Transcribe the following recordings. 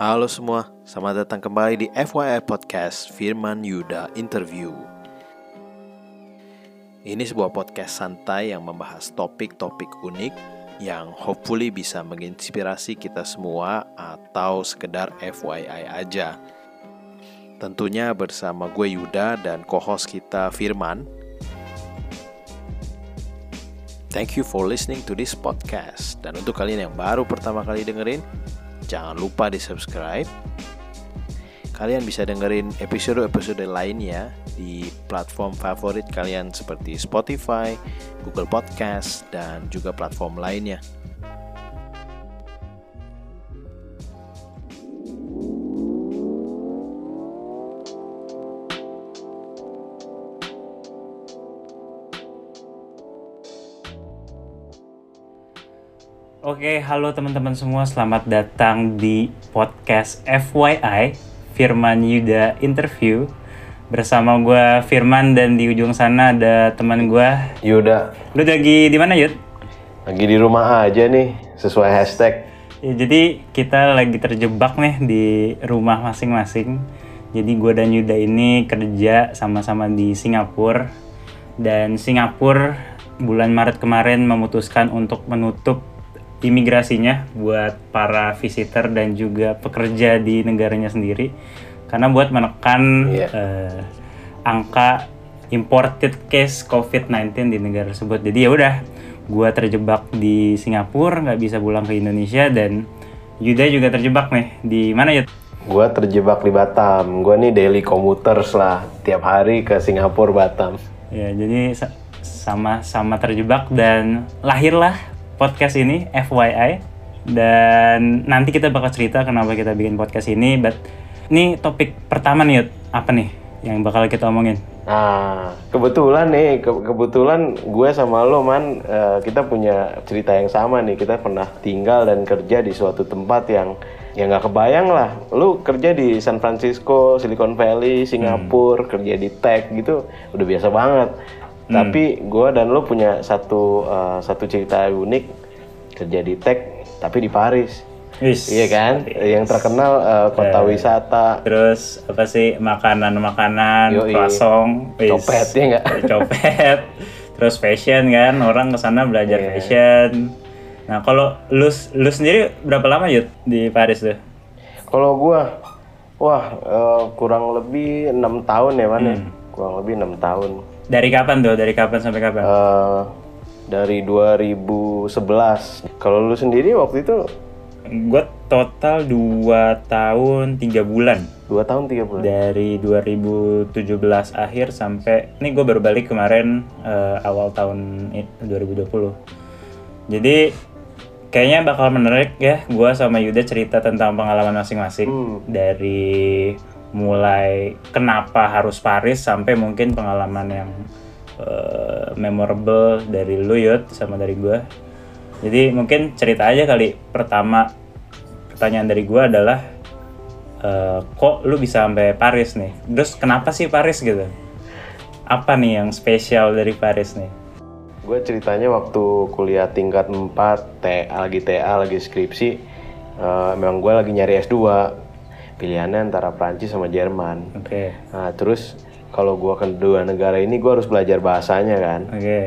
Halo semua, selamat datang kembali di FYI Podcast Firman Yuda Interview. Ini sebuah podcast santai yang membahas topik-topik unik yang hopefully bisa menginspirasi kita semua atau sekedar FYI aja. Tentunya bersama gue Yuda dan co-host kita Firman. Thank you for listening to this podcast. Dan untuk kalian yang baru pertama kali dengerin, jangan lupa di subscribe. Kalian bisa dengerin episode-episode lainnya di platform favorit kalian seperti Spotify, Google Podcast, dan juga platform lainnya. Oke, halo teman-teman semua, selamat datang di podcast FYI Firman Yuda Interview bersama gue Firman dan di ujung sana ada teman gue. Yuda, Lu lagi di mana Yud? lagi di rumah aja nih, sesuai hashtag. Ya, jadi kita lagi terjebak nih di rumah masing-masing. Jadi gue dan Yuda ini kerja sama-sama di Singapura dan Singapura bulan Maret kemarin memutuskan untuk menutup imigrasinya buat para visitor dan juga pekerja di negaranya sendiri karena buat menekan Iya. eh, angka imported case COVID-19 di negara tersebut. Jadi ya udah, gua terjebak di Singapura, nggak bisa pulang ke Indonesia dan Yuda juga terjebak nih di mana ya? Gua terjebak di Batam. Gua nih daily commuters lah, tiap hari ke Singapura, Batam. Ya jadi sa- sama-sama terjebak dan lahirlah podcast ini FYI dan nanti kita bakal cerita kenapa kita bikin podcast ini. But ini topik pertama nih Yud. apa nih yang bakal kita omongin? Nah, kebetulan nih, ke- kebetulan gue sama lo man, eh, kita punya cerita yang sama nih. Kita pernah tinggal dan kerja di suatu tempat yang ya nggak kebayang lah. Lu kerja di San Francisco, Silicon Valley, Singapura, kerja di tech gitu, udah biasa banget. Tapi gue dan lo punya satu eh, satu cerita unik kerja di tech, tapi di Paris. Wis. Iya kan? Yang terkenal eh, kota wisata. Terus apa sih makanan-makanan, wis. Copet, ya nggak? Copet. Terus fashion kan, orang ke sana belajar Iya. fashion. Nah, kalau lu lu sendiri berapa lama Yud di Paris tuh? Kalau gua, wah eh, kurang lebih enam tahun ya man ya. Hmm. Kurang lebih enam tahun. Dari kapan tuh? Dari kapan sampai kapan? Eh, dari 2011. Kalau lu sendiri waktu itu Gue total 2 tahun 3 bulan dua tahun tiga bulan. dari 2017 akhir sampai ini gue baru balik kemarin eh, awal tahun i- 2020. Jadi kayaknya bakal menarik ya gue sama Yuda cerita tentang pengalaman masing-masing Hmm. dari mulai kenapa harus Paris sampai mungkin pengalaman yang eh, memorable dari lu Yud sama dari gue. Jadi mungkin cerita aja kali pertama pertanyaan dari gue adalah eh, kok lu bisa sampai Paris nih? Terus kenapa sih Paris gitu? Apa nih yang spesial dari Paris nih? Gue ceritanya waktu kuliah tingkat 4, TA, lagi TA, lagi skripsi, eh, memang gue lagi nyari S2. Pilihannya antara Prancis sama Jerman. Oke, Nah, terus kalau gue ke dua negara ini gue harus belajar bahasanya kan. oke,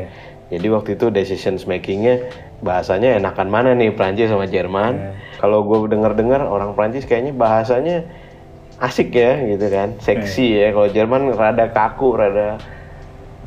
Jadi waktu itu decisions makingnya bahasanya enakan mana nih Prancis sama Jerman. Kalau gue denger-dengar orang Prancis kayaknya bahasanya asik ya gitu kan, seksi ya. Kalau Jerman rada kaku, rada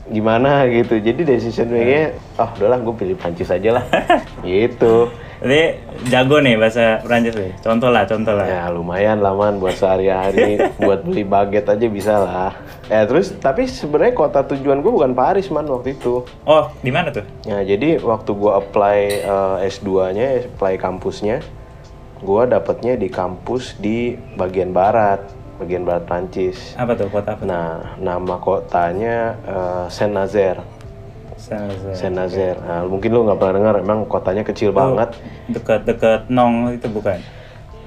gimana gitu. Jadi decision makingnya, oh udahlah gue pilih Prancis aja lah. gitu. Jadi jago nih bahasa Prancis nih. Contoh lah, contoh lah. Ya lumayan lah man buat sehari-hari, buat beli baget aja bisa lah. Ya terus tapi sebenarnya kota tujuan gue bukan Paris man waktu itu. Oh, di mana tuh? Ya, jadi waktu gua apply eh, S2-nya, apply kampusnya, gua dapetnya di kampus di bagian barat, bagian barat Prancis. Apa tuh kota apa? Nah, nama kotanya eh, Saint-Nazaire. Saint-Nazaire. Saint-Nazaire. Nah, mungkin lu nggak pernah dengar, emang kotanya kecil banget. Dekat-dekat Nong itu bukan?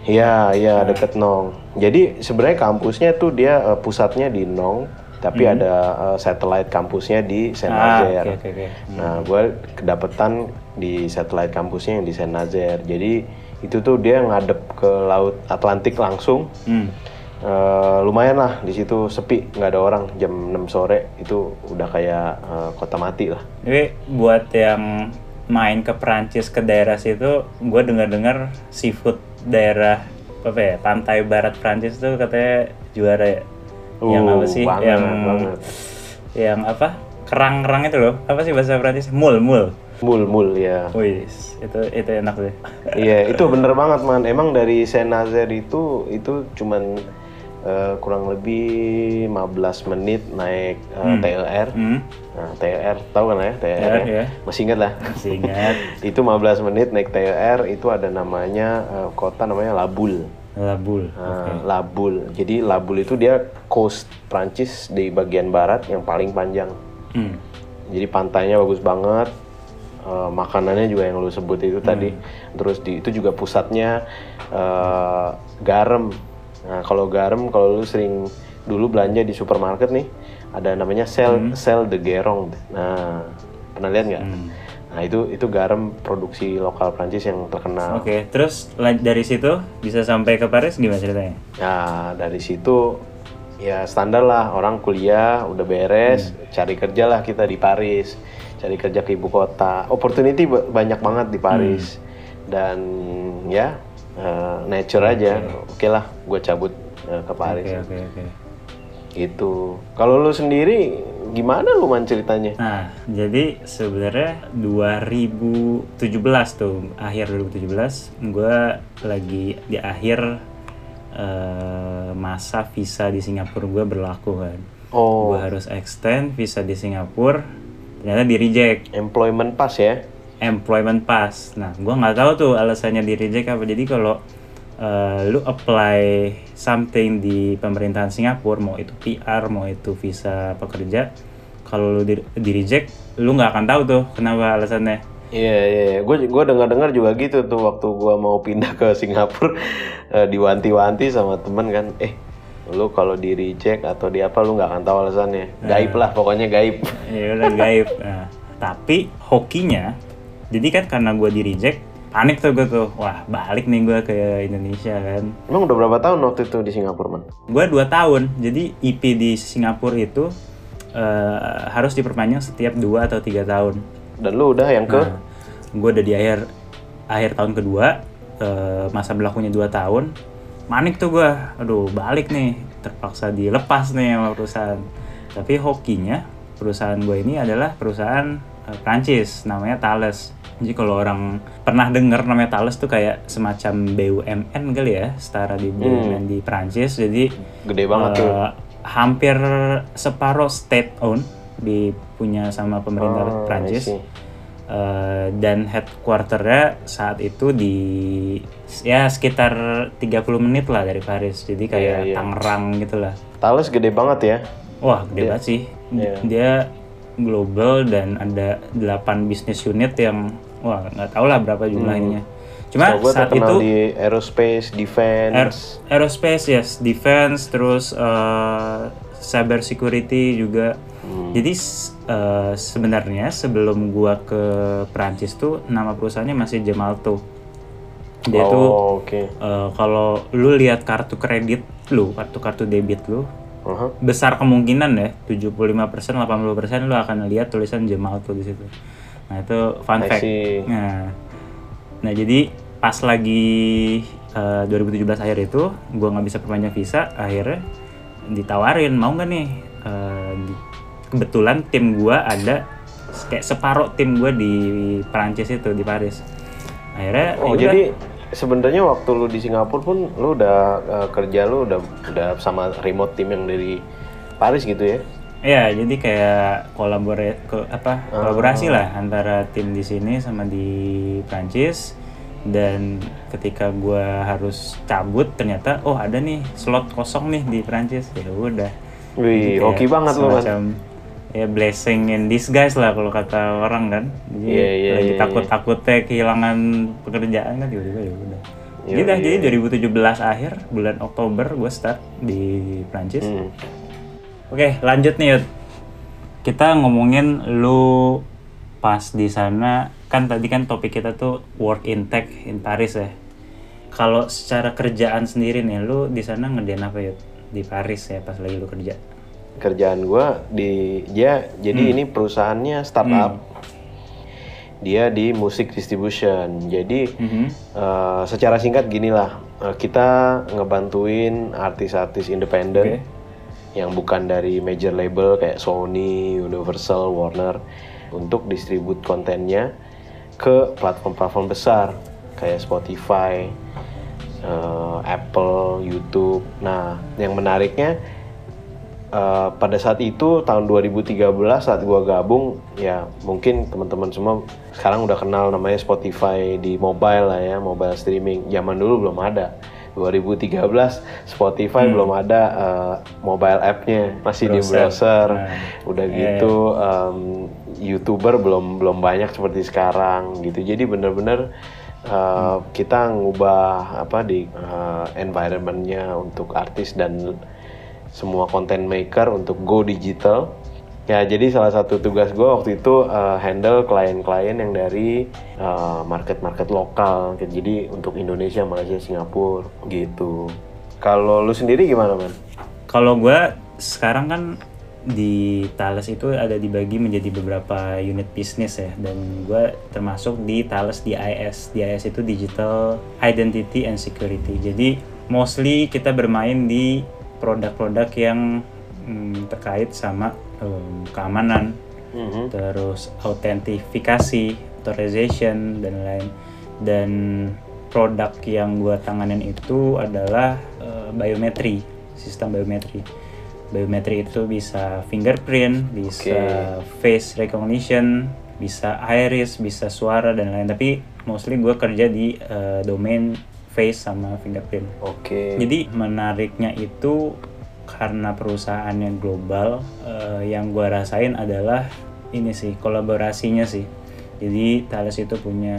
Iya, iya deket Nong. Jadi sebenarnya kampusnya tuh dia eh, pusatnya di Nong, tapi ada eh, satellite kampusnya di Ah, Saint-Nazaire. oke oke oke. Nah, gue kedapetan di satellite kampusnya yang di Saint Nazaire. Jadi Itu tuh dia ngadep ke laut Atlantik langsung. Hmm. Eh, lumayan lah di situ sepi nggak ada orang jam 6 sore itu udah kayak eh, kota mati lah Jadi buat yang main ke Prancis ke daerah situ, gue dengar-dengar seafood daerah apa ya pantai barat Prancis tuh katanya juara ya. yang Uh, apa sih? banget, yang banget. yang apa? Kerang-kerang itu loh. Apa sih bahasa Prancis? Mul, mul. mul mul ya Wih, itu itu enak deh. iya itu bener banget man emang dari Saint Nazaire itu itu cuman eh, kurang lebih 15 menit naik eh, TLR Hmm. nah, TLR tahu kan ya TLR Ya, ya? ya. masih ingat lah Masih ingat. itu 15 menit naik TLR itu ada namanya eh, kota namanya Labul Labul. Nah, Labul. Jadi Labul itu dia coast Prancis di bagian barat yang paling panjang. Hmm. Jadi pantainya bagus banget. Eh, makanannya juga yang lu sebut itu tadi. Terus di itu juga pusatnya eh, garam. Nah, kalau garam kalau lu sering dulu belanja di supermarket nih, ada namanya sel sel de Guérong. Nah, pernah lihat nggak? Nah, itu itu garam produksi lokal Prancis yang terkenal. Oke, terus lan- dari situ bisa sampai ke Paris gimana ceritanya? Nah dari situ ya standar lah orang kuliah udah beres cari kerja lah kita di Paris cari kerja ke ibu kota opportunity ba- banyak banget di Paris dan ya eh, nature aja. Oke lah gue cabut eh, ke Paris. Oke, oke, oke. gitu. Kalau lu sendiri gimana lu man ceritanya? Nah, jadi sebenarnya 2017 tuh, akhir 2017, gue lagi di akhir eh, masa visa di Singapura gue berlaku kan. oh. Gue harus extend visa di Singapura, ternyata di reject. Employment pass ya employment pass. Nah, gue nggak tahu tuh alasannya di reject apa. Jadi kalau eh, lu apply something di pemerintahan Singapura, mau itu PR, mau itu visa pekerja, kalau lu di, di reject, lu nggak akan tahu tuh kenapa alasannya. Iya iya, iya. gue gue dengar-dengar juga gitu tuh waktu gue mau pindah ke Singapura eh, diwanti-wanti sama temen kan, eh lu kalau di reject atau di apa lu nggak akan tahu alasannya, gaib lah pokoknya gaib. ya udah gaib. Nah, tapi hokinya, jadi kan karena gue di reject, panik tuh gue tuh, wah balik nih gue ke Indonesia kan. Emang udah berapa tahun waktu itu di Singapura man? gue dua tahun. Jadi IP di Singapura itu eh, harus diperpanjang setiap dua atau tiga tahun. Dan lu udah yang ke? gue udah di akhir akhir tahun kedua eh, masa berlakunya dua tahun. Manik tuh gue aduh balik nih. Terpaksa dilepas nih sama perusahaan. Tapi hokinya perusahaan gue ini adalah perusahaan Prancis namanya Thales jadi kalau orang pernah dengar namanya Thales tuh kayak semacam BUMN kali ya setara di BUMN di Prancis jadi Gede banget tuh. Eh, hampir separuh state owned dipunya sama pemerintah Oh, Prancis. Eh, dan headquarternya saat itu di ya sekitar 30 menit lah dari Paris jadi kayak Iya, iya. Tangerang gitu lah Thales gede banget ya. wah gede banget sih Iya. dia global dan ada 8 bisnis unit yang wah nggak tahu lah berapa jumlah ininya cuma So, saat itu di aerospace, defense. Aer- aerospace yes, defense terus eh, cyber security juga. Hmm. Jadi eh, sebenarnya sebelum gua ke Prancis tuh nama perusahaannya masih Gemalto. Dia tuh oh, oke. eh, kalau lu lihat kartu kredit lu, kartu-kartu debit lu, Aha. besar kemungkinan ya 75% 80% lu akan lihat tulisan Gemalto di situ. Nah, itu fun fact. Nah, nah jadi pas lagi eh, 2017 akhir itu gua nggak bisa perpanjang visa, akhirnya ditawarin mau nggak nih di- kebetulan tim gua ada kayak separuh tim gua di Prancis itu di Paris. Akhirnya Oh, yaudah. jadi sebenarnya waktu lu di Singapura pun lu udah eh, kerja lu udah udah sama remote team yang dari Paris gitu ya. Iya, jadi kayak kolaborasi ke apa Oh. kolaborasi lah antara tim di sini sama di Prancis dan ketika gua harus cabut ternyata oh ada nih slot kosong nih di Prancis ya udah. Wih, hoki banget lu man. Ya blessing in disguise lah kalau kata orang kan. Jadi Iya, iya, lagi iya, takut-takutnya kehilangan pekerjaan kan tiba-tiba ya udah. Iya, Jadi dah, jadi 2017 akhir bulan Oktober gue start di Prancis. Hmm. Oke, lanjut nih Yud. Kita ngomongin lu pas di sana kan tadi kan topik kita tuh work in tech in Paris ya. kalau secara kerjaan sendiri nih, lu di sana ngerjain apa ya? Di Paris ya pas lagi lu kerja. Kerjaan gue di dia jadi Hmm. ini perusahaannya startup dia di musik distribution jadi Mhm. eh, secara singkat gini lah eh, kita ngebantuin artis-artis independen Oke. yang bukan dari major label kayak Sony, Universal, Warner untuk distribut kontennya ke platform-platform besar kayak Spotify, eh, Apple, YouTube. Nah, yang menariknya eh, pada saat itu tahun 2013 saat gua gabung ya mungkin teman-teman semua sekarang udah kenal namanya Spotify di mobile lah ya mobile streaming. Zaman dulu belum ada. 2013 Spotify belum ada eh, mobile app-nya. Masih di Browser. browser. Nah, udah iya, gitu em, youtuber belum belum banyak seperti sekarang gitu. Jadi bener-bener eh, kita ngubah apa di eh, environmentnya untuk artis dan semua content maker untuk go digital. Ya, jadi salah satu tugas gue waktu itu uh, handle klien-klien yang dari uh, market-market lokal. Jadi untuk Indonesia, Malaysia, Singapura gitu. Kalau lu sendiri gimana, man? Kalau gue sekarang kan di Thales itu ada dibagi menjadi beberapa unit bisnis ya dan gue termasuk di Thales DIS. DIS itu Digital Identity and Security. Jadi mostly kita bermain di produk-produk yang hmm, terkait sama em, keamanan, Mhm. terus autentifikasi, authorization dan lain dan produk yang gua tanganin itu adalah eh, biometri, sistem biometri. Biometri itu bisa fingerprint, bisa face recognition, bisa iris, bisa suara dan lain. Tapi mostly gua kerja di eh, domain face sama fingerprint. Oke. Jadi menariknya itu karena perusahaannya global, eh, yang gua rasain adalah ini sih kolaborasinya sih. Jadi Thales itu punya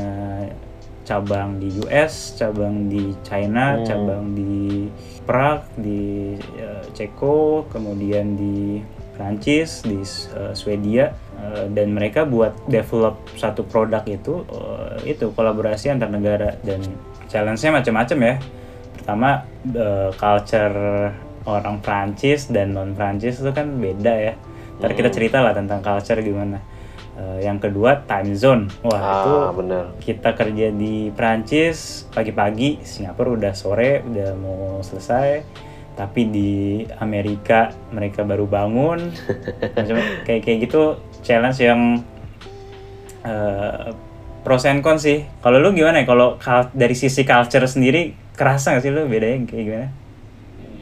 cabang di US, cabang di China, cabang di Prague, di eh, Ceko, kemudian di Prancis, di eh, Swedia, dan mereka buat develop satu produk itu itu kolaborasi antar negara dan challenge-nya macam-macam ya. Pertama eh, culture orang Prancis dan non Prancis itu kan beda ya. Ntar kita cerita lah tentang culture gimana. Eh, yang kedua time zone. Wah itu ah, bener. kita kerja di Prancis pagi-pagi, Singapura udah sore, udah mau selesai. Tapi di Amerika mereka baru bangun. Macam kayak kayak gitu challenge yang eh pros and cons sih. Kalau lu gimana ya? Kalau kal- dari sisi culture sendiri kerasa nggak sih lu bedanya kayak gimana?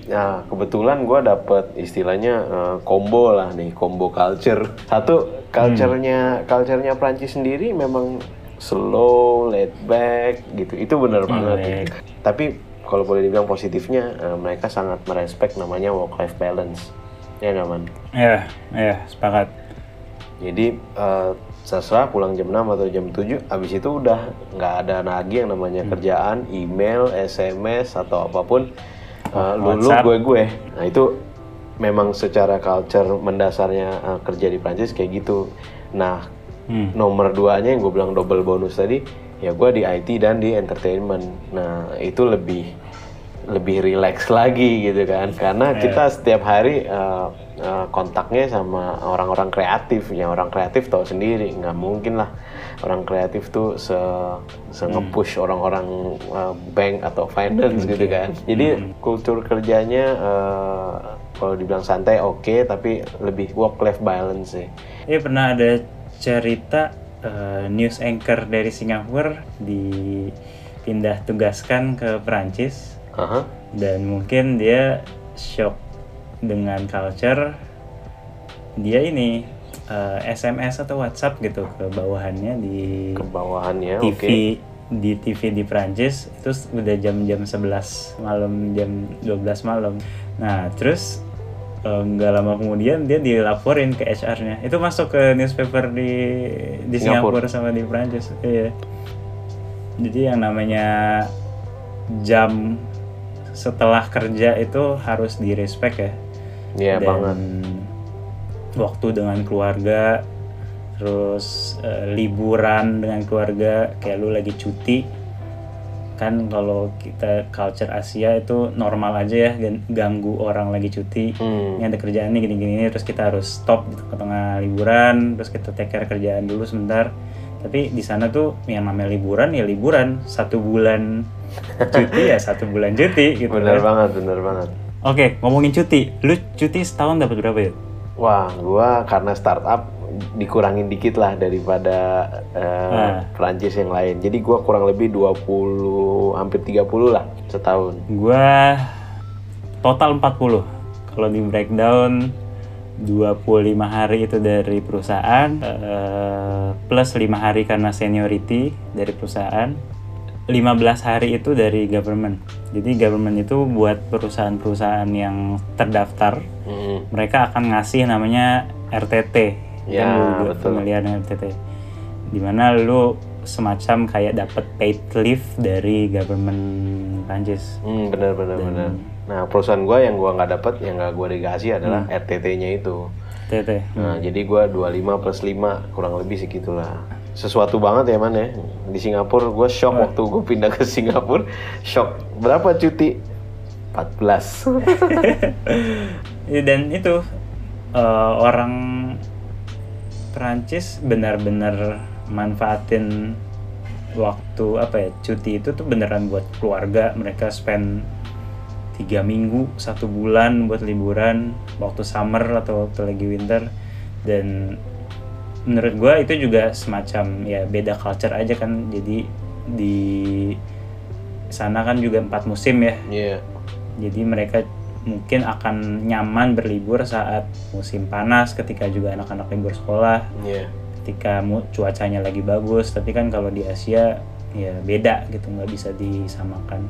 Nah, kebetulan gue dapet istilahnya eh, combo lah nih, combo culture. Satu, culture-nya culture-nya Prancis sendiri memang slow, laid back gitu. Itu bener banget. Tapi kalau boleh dibilang positifnya, eh, mereka sangat merespek namanya work-life balance. Ya nggak, Man? Ya, ya sepakat. Jadi eh, terserah pulang jam 6 atau jam 7, abis itu udah nggak ada lagi yang namanya kerjaan, email, SMS atau apa pun. Eh, lu gue gue. Nah itu memang secara culture mendasarnya eh, kerja di Prancis kayak gitu. Nah Hmm. nomor duanya yang gue bilang double bonus tadi, ya gue di IT dan di entertainment. Nah itu lebih lebih relax lagi gitu kan. Karena kita setiap hari uh, uh, kontaknya sama orang-orang kreatif. Ya orang kreatif tahu sendiri nggak mungkin lah orang kreatif tuh se, se nge-push orang-orang uh, bank atau finance gitu kan. Jadi kultur kerjanya uh, kalau dibilang santai oke tapi lebih work life balance sih. Ini pernah ada cerita eh, news anchor dari Singapura dipindah tugaskan ke Perancis Aha. dan mungkin dia shock dengan culture dia ini eh, SMS atau WhatsApp gitu ke bawahannya di ke bawahannya TV oke. di TV di Prancis itu udah jam-jam 11 malam jam 12 malam. Nah terus eh, nggak lama kemudian dia dilaporin ke HR-nya itu masuk ke newspaper di di Singapura. Singapura sama di Prancis iya. Jadi yang namanya jam setelah kerja itu harus di respect ya. Iya dan banget. waktu dengan keluarga terus eh, liburan dengan keluarga kayak lu lagi cuti. Kan kalau kita culture Asia itu normal aja ya gan- ganggu orang lagi cuti. Hmm. ini ada kerjaan nih gini-gini terus kita harus stop gitu, ke tengah liburan terus kita take care kerjaan dulu sebentar tapi di sana tuh yang namanya liburan ya liburan satu bulan cuti ya satu bulan cuti gitu Bener kan. banget, bener banget. oke ngomongin cuti lu cuti setahun dapat berapa ya Wah, gua karena startup dikurangin dikit lah daripada eh, Ah. Perancis yang lain. Jadi gua kurang lebih 20 hampir 30 lah setahun. Gua total 40. Kalau di breakdown 25 hari itu dari perusahaan eh, plus 5 hari karena seniority dari perusahaan. 15 hari itu dari government. Jadi government itu buat perusahaan-perusahaan yang terdaftar, Mm-mm. mereka akan ngasih namanya RTT. Ya, kan lu juga betul. dengan RTT. Di mana lu semacam kayak dapat paid leave dari government Prancis. Hmm, bener bener bener. Nah perusahaan gua yang gua nggak dapet, yang nggak gua dikasih adalah RTT-nya itu. RTT. Nah jadi gua 25 plus 5 kurang lebih segitulah. Sesuatu banget ya man ya. Di Singapura gua shock waktu gua pindah ke Singapura. Shock. Berapa cuti? 14. Ya, dan itu eh, orang Perancis benar-benar manfaatin waktu apa ya cuti itu tuh beneran buat keluarga. Mereka spend tiga minggu satu bulan buat liburan waktu summer atau waktu lagi winter. Dan menurut gua itu juga semacam ya beda culture aja kan. Jadi di sana kan juga empat musim ya. Iya. jadi mereka mungkin akan nyaman berlibur saat musim panas ketika juga anak-anak libur sekolah. Iya. Ketika cuacanya lagi bagus tapi kan kalau di Asia ya beda gitu nggak bisa disamakan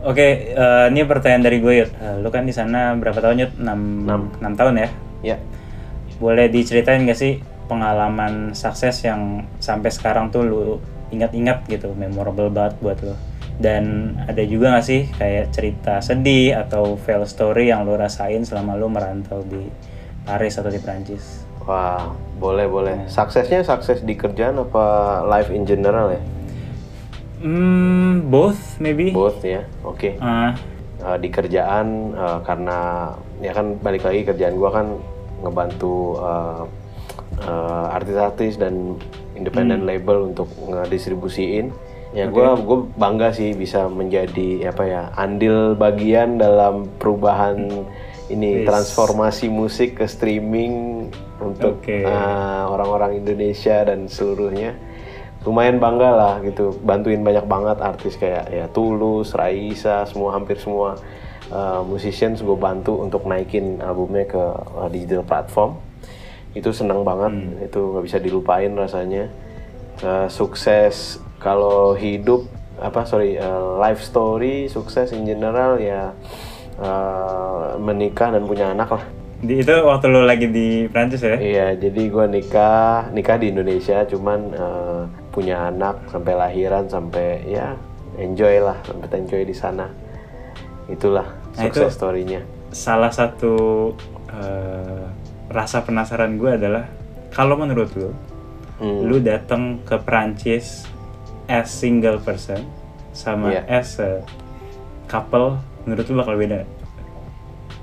Oke, eh, ini pertanyaan dari gue, Yud. Eh, lu kan di sana berapa tahun, Yud? 6, Enam. tahun ya? Ya. Boleh diceritain gak sih pengalaman sukses yang sampai sekarang tuh lu ingat-ingat gitu, memorable banget buat lu? Dan ada juga gak sih kayak cerita sedih atau fail story yang lu rasain selama lu merantau di Paris atau di Prancis? Wah, boleh boleh. Suksesnya sukses di kerjaan apa life in general ya? Hmm, both maybe. Both ya. Oke. Ah, Eh, di kerjaan eh, karena ya kan balik lagi kerjaan gua kan ngebantu eh, eh, artis-artis dan independent label untuk ngedistribusiin. Ya gua gua bangga sih bisa menjadi apa ya andil bagian dalam perubahan ini transformasi musik ke streaming untuk Oke. eh, orang-orang Indonesia dan seluruhnya. Lumayan bangga lah gitu bantuin banyak banget artis kayak ya Tulus, Raisa, semua hampir semua uh, musicians gue bantu untuk naikin albumnya ke uh, digital platform itu seneng banget itu nggak bisa dilupain rasanya Uh, sukses kalau hidup apa sorry uh, life story sukses in general ya uh, menikah dan punya anak lah di, itu waktu lu lagi di Prancis ya? Iya, jadi gua nikah, nikah di Indonesia, cuman eh, punya anak sampai lahiran sampai ya enjoy lah, sampai enjoy di sana. Itulah Nah, sukses itu- story-nya. salah satu eh, rasa penasaran gue adalah kalau menurut lu Hmm. lu datang ke Prancis as single person sama Iya. as a couple menurut lu bakal beda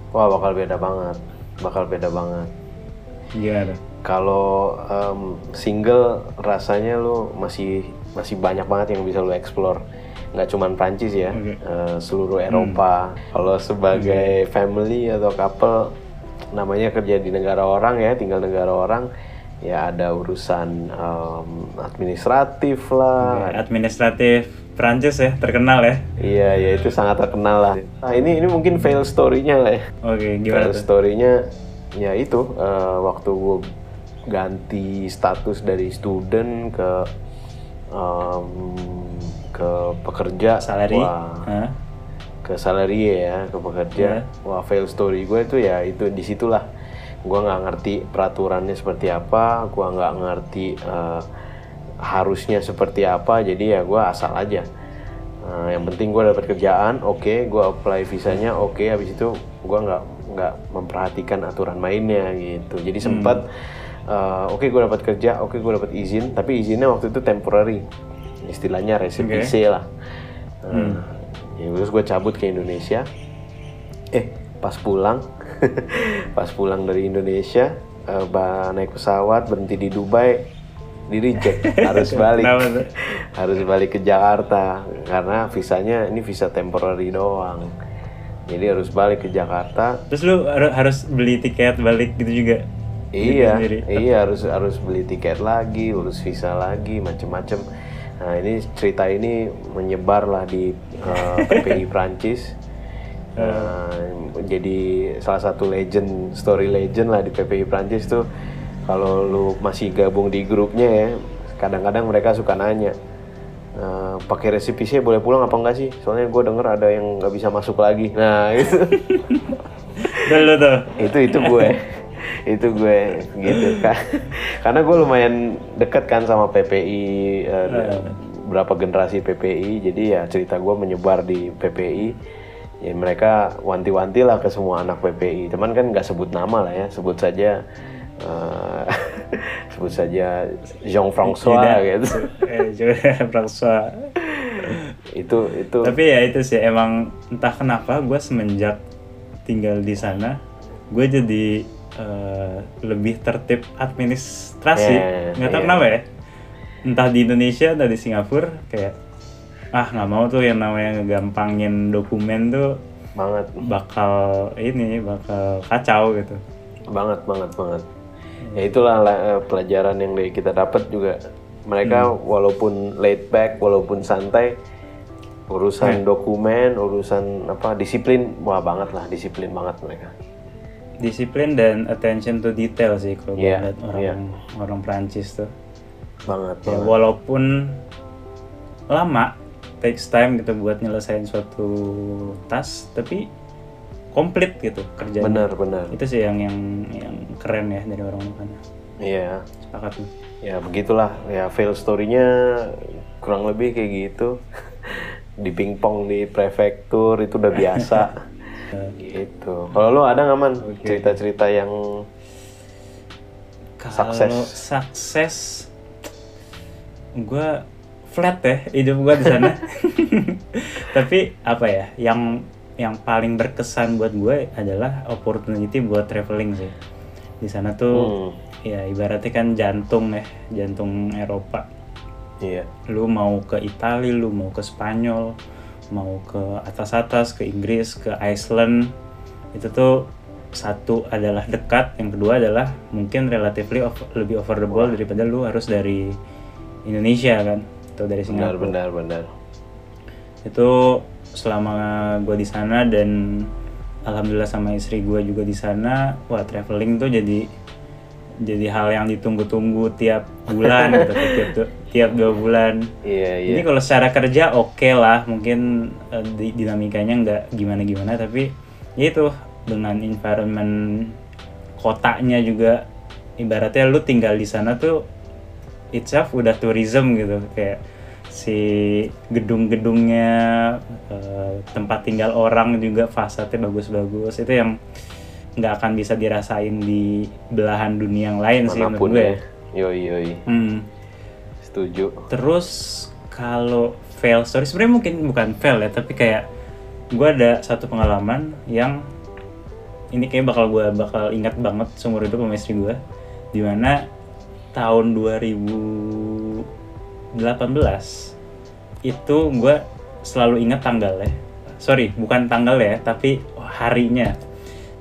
Wah, bakal beda banget. Bakal beda banget. gimana Kalau em, single rasanya lu masih masih banyak banget yang bisa lu explore. Nggak cuman Prancis ya, Oke. eh, seluruh Eropa. Kalau sebagai family atau couple, namanya kerja di negara orang ya, tinggal negara orang, ya ada urusan em, administratif lah. administratif Prancis ya terkenal ya Iya, ya itu sangat terkenal lah. Nah ini ini mungkin fail story-nya lah ya. oke gimana Fail story-nya ya itu eh, waktu gue ganti status dari student ke em, ke pekerja salary wah? Ke salary ya ke pekerja. Iya. wah fail story gue itu ya itu di situlah gue nggak ngerti peraturannya seperti apa gue nggak ngerti eh, harusnya seperti apa. Jadi ya gue asal aja. Nah, yang penting gue dapat kerjaan, oke, gue apply visanya, oke, habis itu gue nggak nggak memperhatikan aturan mainnya gitu. Jadi sempat, uh, oke gue dapat kerja, oke gue dapat izin, tapi izinnya waktu itu temporary, istilahnya resipi Oke. C lah. Nah, ya terus gue cabut ke Indonesia. Eh, pas pulang, pas pulang dari Indonesia, ba- naik pesawat berhenti di Dubai, di reject, harus balik, harus balik ke Jakarta karena visanya ini visa temporary doang. Jadi harus balik ke Jakarta. Terus lu har- harus beli tiket balik gitu juga? Iya, sendiri. iya harus harus beli tiket lagi, urus visa lagi, macem-macem. Nah ini cerita ini menyebar lah di eh, PPI Prancis. Nah, jadi salah satu legend, story legend lah di PPI Prancis tuh. Kalau lu masih gabung di grupnya ya, kadang-kadang mereka suka nanya, "Eh, pakai resipi C boleh pulang apa enggak sih? Soalnya gue denger ada yang nggak bisa masuk lagi. Nah itu tuh? itu itu gue itu gue gitu kan karena gue lumayan deket kan sama PPI eh, berapa generasi PPI jadi ya cerita gue menyebar di PPI ya mereka wanti-wanti lah ke semua anak PPI teman kan nggak sebut nama lah ya. Sebut saja eh, sebut saja Jean François Tidak. gitu. Eh, juga François. itu itu. Tapi ya itu sih emang entah kenapa gue semenjak tinggal di sana gue jadi eh, lebih tertib administrasi. Ya, Nggak tahu iya. kenapa ya. Entah di Indonesia, entah di Singapura kayak ah nggak mau tuh yang namanya ngegampangin dokumen tuh banget bakal ini bakal kacau gitu. banget banget banget ya itulah lah, eh, pelajaran yang kita dapat juga mereka walaupun laid back walaupun santai urusan dokumen urusan apa disiplin wah banget lah disiplin banget mereka Disiplin dan attention to detail sih kalau gue Iya, lihat orang orang Prancis tuh. banget Ya, banget. walaupun lama takes time gitu buat nyelesain suatu tas tapi komplit gitu kerjanya. Benar benar. Itu sih yang yang yang keren ya dari orang sana iya. Sepakat nih ya begitulah. Ya fail story-nya kurang lebih kayak gitu. Di pingpong di prefektur itu udah biasa gitu. Kalau lu ada nggak man? Cerita-cerita yang Sukses. sukses gue flat ya hidup gue di sana. Tapi apa ya yang yang paling berkesan buat gue adalah opportunity buat traveling sih. Di sana tuh Hmm. ya ibaratnya kan jantung ya jantung Eropa. Iya. Lu mau ke Italia lu mau ke Spanyol mau ke atas-atas ke Inggris ke Iceland. Itu tuh satu adalah dekat yang kedua adalah mungkin relatively of- lebih affordable daripada lu harus dari Indonesia kan? Atau dari benar Singapura. benar benar. Itu selama gue di sana dan alhamdulillah sama istri gue juga di sana wah traveling tuh jadi jadi hal yang ditunggu-tunggu tiap bulan gitu tiap tiap dua bulan. Iya iya. Jadi kalau secara kerja oke lah. Mungkin di- dinamikanya nggak gimana-gimana tapi ya itu dengan environment kotanya juga ibaratnya lu tinggal di sana tuh itself udah tourism gitu. Kayak si gedung-gedungnya eh, tempat tinggal orang juga fasadnya bagus-bagus. Itu yang nggak akan bisa dirasain di belahan dunia yang lain sih menurut mana pun gue ya yoi yoi Hmm. setuju Terus kalau fail story sebenarnya mungkin bukan fail ya, tapi kayak gue ada satu pengalaman yang ini kayak bakal gue bakal ingat banget seumur hidup sama istri gue, di mana tahun 2018 itu gue selalu ingat tanggalnya. Sorry, bukan tanggal ya, tapi harinya.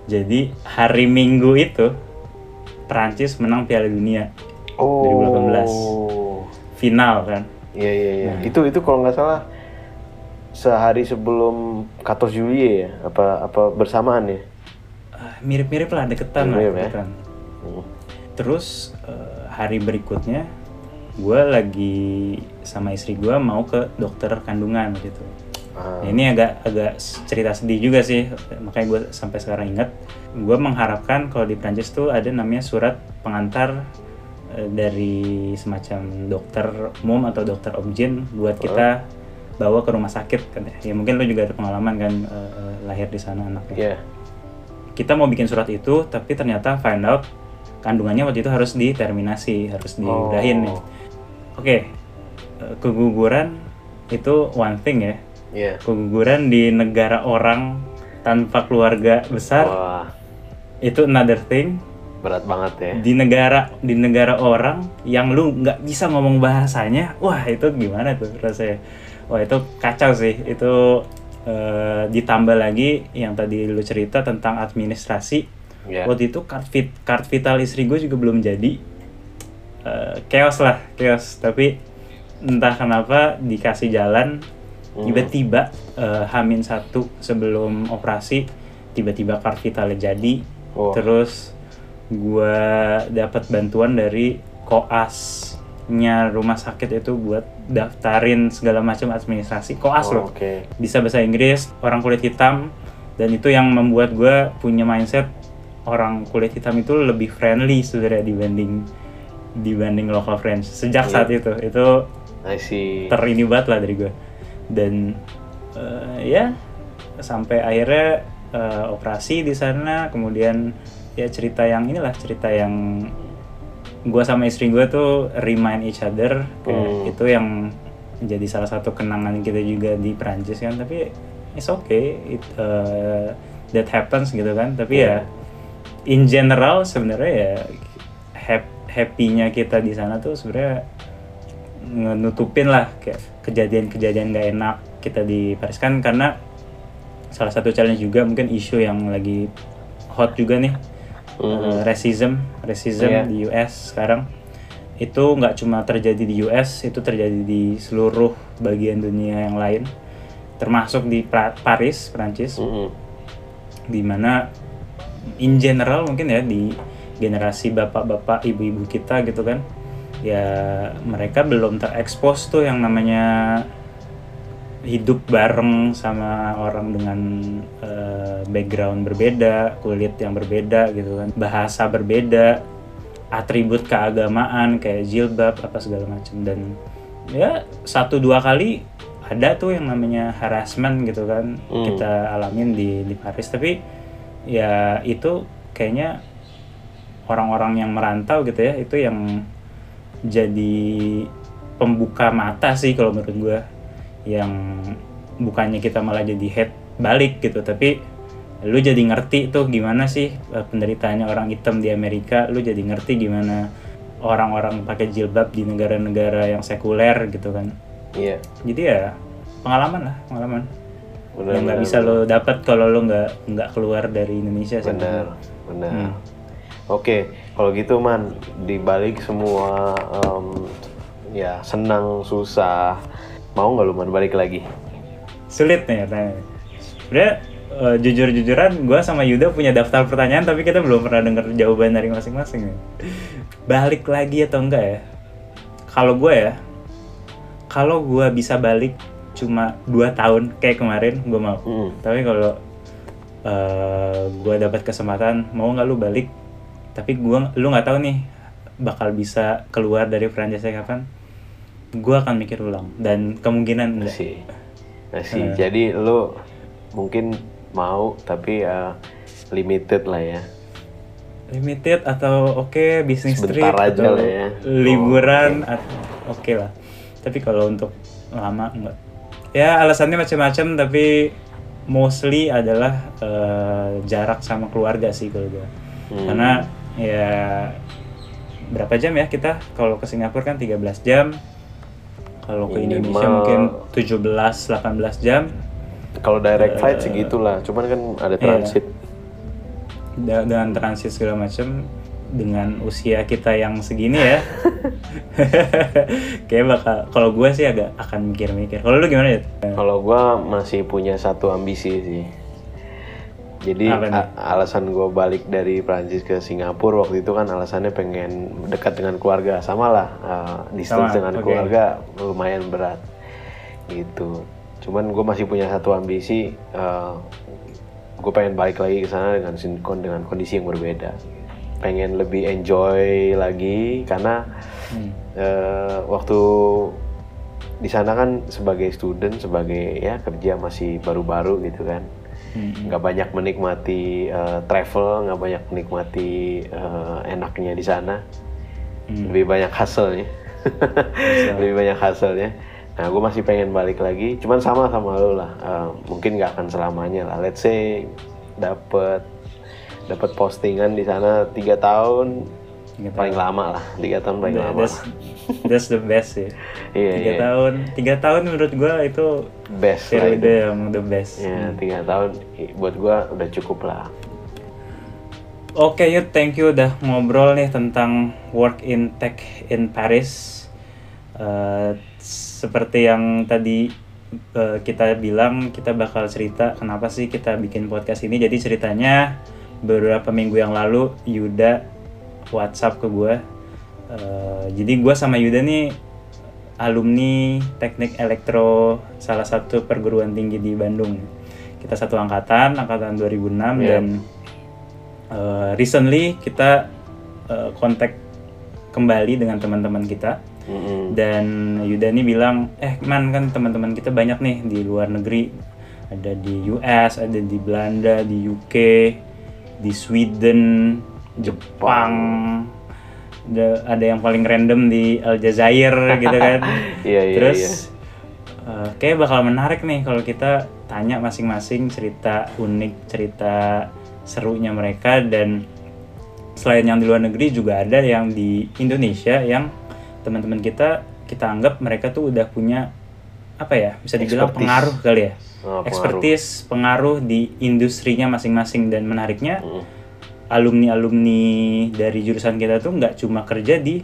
Jadi hari Minggu itu Prancis menang Piala Dunia oh final kan. iya iya iya Nah. itu itu kalau nggak salah sehari sebelum 14 Juli ya apa apa bersamaan ya Ah, mirip-mirip lah deketan lah Mirip ya. deketan. Hmm. terus eh, hari berikutnya gue lagi sama istri gue mau ke dokter kandungan gitu Nah, ini agak agak cerita sedih juga sih makanya gue sampai sekarang ingat gue mengharapkan kalau di Prancis tuh ada namanya surat pengantar eh, dari semacam dokter umum atau dokter objin buat kita bawa ke rumah sakit kan ya. Mungkin lu juga ada pengalaman kan eh, eh, lahir di sana anaknya. Iya. Kita mau bikin surat itu tapi ternyata find out kandungannya waktu itu harus diterminasi, harus diudahin nih. Oh. Oke. eh, keguguran itu one thing ya. Iya. Keguguran di negara orang tanpa keluarga besar Wah, itu another thing. berat banget ya. di negara di negara orang yang lu nggak bisa ngomong bahasanya wah itu gimana tuh rasanya wah itu kacau sih itu eh, ditambah lagi yang tadi lu cerita tentang administrasi Iya. waktu itu card vit card vital istri gue juga belum jadi Eh, chaos lah chaos tapi entah kenapa dikasih jalan tiba-tiba eh, hamin satu sebelum operasi tiba-tiba card vitalnya jadi. Oh. terus gua dapat bantuan dari koasnya rumah sakit itu buat daftarin segala macam administrasi. Koas Oh, loh. Oke. bisa bahasa Inggris orang kulit hitam. Dan itu yang membuat gua punya mindset orang kulit hitam itu lebih friendly sebenarnya dibanding dibanding local friends. Sejak saat itu. Itu terini banget lah dari gue dan eh, ya sampai akhirnya eh, operasi di sana. Kemudian ya cerita yang inilah cerita yang gue sama istri gue tuh remind each other. Kayak Hmm. itu yang jadi salah satu kenangan kita juga di Prancis kan. Tapi it's okay. It, eh, that happens gitu kan. Tapi ya in general sebenarnya ya hap- happy-nya kita di sana tuh sebenarnya nutupin lah kayak kejadian-kejadian gak enak kita di Paris. Kan karena salah satu challenge juga mungkin isu yang lagi hot juga nih eh, racism racism Iya. di US sekarang. Itu nggak cuma terjadi di US itu terjadi di seluruh bagian dunia yang lain. Termasuk di Pra- Paris Prancis Mm-mm. di mana in general mungkin ya di generasi bapak-bapak ibu-ibu kita gitu kan ya mereka belum terekspos tuh yang namanya hidup bareng sama orang dengan eh, background berbeda kulit yang berbeda gitu kan. Bahasa berbeda atribut keagamaan kayak jilbab apa segala macam. Dan ya satu dua kali ada tuh yang namanya harassment gitu kan Hmm. kita alamin di di Paris. Tapi ya itu kayaknya orang-orang yang merantau gitu ya itu yang jadi pembuka mata sih kalau menurut gue yang bukannya kita malah jadi head balik gitu tapi lu jadi ngerti tuh gimana sih eh, penderitaannya orang hitam di Amerika lu jadi ngerti gimana orang-orang pakai jilbab di negara-negara yang sekuler gitu kan Iya. jadi ya pengalaman lah pengalaman Benar. yang nggak bisa lo dapat kalau lo nggak nggak keluar dari Indonesia Benar. Benar. Hmm. Oke, kalau gitu man, dibalik semua em, ya senang susah, mau nggak lu man balik lagi? sulit nih katanya sebenarnya eh, jujur-jujuran gue sama Yuda punya daftar pertanyaan tapi kita belum pernah denger jawaban dari masing-masing nih. balik lagi atau enggak ya kalau gue ya kalau gue bisa balik cuma dua tahun kayak kemarin gue mau Mm. tapi kalau eh, gue dapat kesempatan mau nggak lu balik tapi gua lu nggak tahu nih bakal bisa keluar dari franchise kapan? Gue akan mikir ulang. Dan kemungkinan enggak Sih, sih. Jadi lu mungkin mau tapi ya limited lah ya. limited atau oke bisnis trip aja atau lah ya. liburan at- oke lah. Tapi kalau untuk lama enggak ya alasannya macam-macam tapi mostly adalah eh, jarak sama keluarga sih kalau gue Hmm. karena ya berapa jam ya kita? Kalau ke Singapura kan 13 jam. Kalau ke Indonesia Minimal- mungkin 17 18 jam. Kalau direct flight segitulah, cuman kan ada transit. Da- dengan transit segala macam dengan usia kita yang segini ya. Kayak bakal kalau gue sih agak akan mikir-mikir. Kalau lu gimana ya Kalau gua masih punya satu ambisi sih. Jadi alasan gua balik dari Prancis ke Singapura waktu itu kan alasannya pengen dekat dengan keluarga, sama lah uh, distance Sama, dengan oke. keluarga lumayan berat gitu. Cuman gue masih punya satu ambisi, gue pengen balik lagi ke sana dengan sinkron dengan kondisi yang berbeda. Pengen lebih enjoy lagi karena Hmm. eh, waktu di sana kan sebagai student sebagai ya kerja masih baru-baru gitu kan Hmm. nggak banyak menikmati eh, travel nggak banyak menikmati eh, enaknya di sana. Hmm. lebih banyak hasilnya lebih banyak hasilnya nah gue masih pengen balik lagi. Cuman sama sama lo lah. Eh, mungkin nggak akan selamanya lah. Let's say dapet dapet postingan di sana tiga tahun Tiga paling lama lah. Tiga tahun paling Nah, lama. that's, that's the best sih Iya, tiga iya. tahun tiga tahun menurut gua itu best lah periode itu. yang the best ya tiga tahun buat gue udah cukup lah Oke Yud, thank you udah ngobrol nih tentang work in tech in Paris. Eh, seperti yang tadi eh, kita bilang, kita bakal cerita kenapa sih kita bikin podcast ini. Jadi ceritanya beberapa minggu yang lalu Yuda WhatsApp ke gue. Eh, jadi gue sama Yuda nih alumni teknik elektro salah satu perguruan tinggi di Bandung. Kita satu angkatan, angkatan 2006 Iya. dan Uh, recently kita uh, kontak kembali dengan teman-teman kita Mm-mm. dan Yuda ini bilang eh man kan teman-teman kita banyak nih di luar negeri ada di US ada di Belanda di UK di Sweden Jepang ada, yang paling random di Aljazair gitu kan Iya, iya, terus iya. uh, kayak bakal menarik nih kalau kita tanya masing-masing cerita unik cerita serunya mereka dan selain yang di luar negeri juga ada yang di Indonesia yang teman-teman kita kita anggap mereka tuh udah punya apa ya bisa dibilang Expertise. pengaruh kali ya Oh, pengaruh. expertise pengaruh di industrinya masing-masing dan menariknya Mm. Alumni-alumni dari jurusan kita tuh nggak cuma kerja di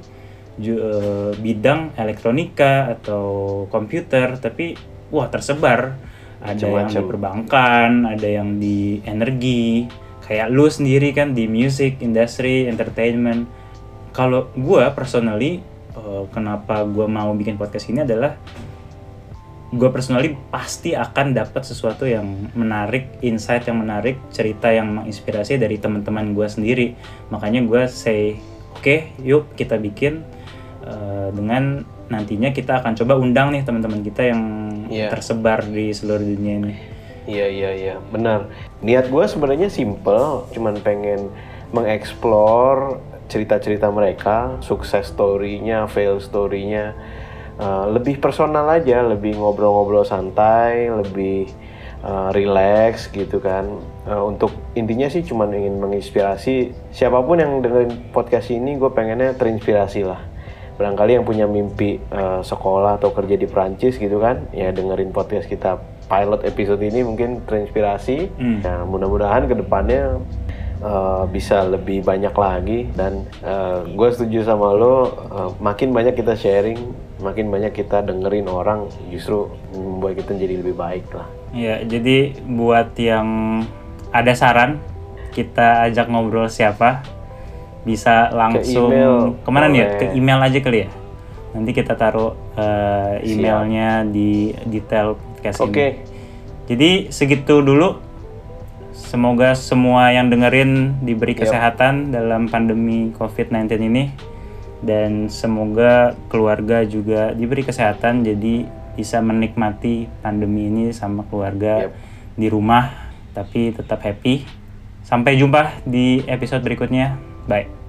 eh, bidang elektronika atau komputer tapi wah tersebar. Ada yang di perbankan ada yang di energi. Kayak lu sendiri kan di music industry entertainment. Kalau gua personally eh, kenapa gua mau bikin podcast ini adalah gue personally pasti akan dapat sesuatu yang menarik, insight yang menarik, cerita yang menginspirasi dari teman-teman gue sendiri. Makanya gue say, oke, yuk kita bikin uh, dengan nantinya kita akan coba undang nih teman-teman kita yang Iya. tersebar di seluruh dunia ini. Iya iya iya benar. Niat gue sebenarnya simple, cuman pengen mengeksplor cerita-cerita mereka, sukses story-nya, fail story-nya, uh, lebih personal aja, lebih ngobrol-ngobrol santai, lebih uh, relax gitu kan. Uh, untuk intinya sih cuman ingin menginspirasi siapa pun yang dengerin podcast ini, gue pengennya terinspirasi lah barangkali yang punya mimpi eh, sekolah atau kerja di Prancis gitu kan ya dengerin podcast kita pilot episode ini mungkin terinspirasi Hmm. Nah, mudah-mudahan ke depannya eh, bisa lebih banyak lagi dan gue setuju sama lo eh, makin banyak kita sharing makin banyak kita dengerin orang justru membuat kita jadi lebih baik lah Ya, jadi buat yang ada saran, kita ajak ngobrol siapa, bisa langsung email, ke mana nih? ya? Ke email aja kali ya. Nanti kita taruh eh, emailnya di detail podcast oke ini. Jadi segitu dulu. Semoga semua yang dengerin diberi kesehatan dalam pandemi COVID-19 ini dan semoga keluarga juga diberi kesehatan jadi bisa menikmati pandemi ini sama keluarga Yep. di rumah tapi tetap happy. Sampai jumpa di episode berikutnya. Bye.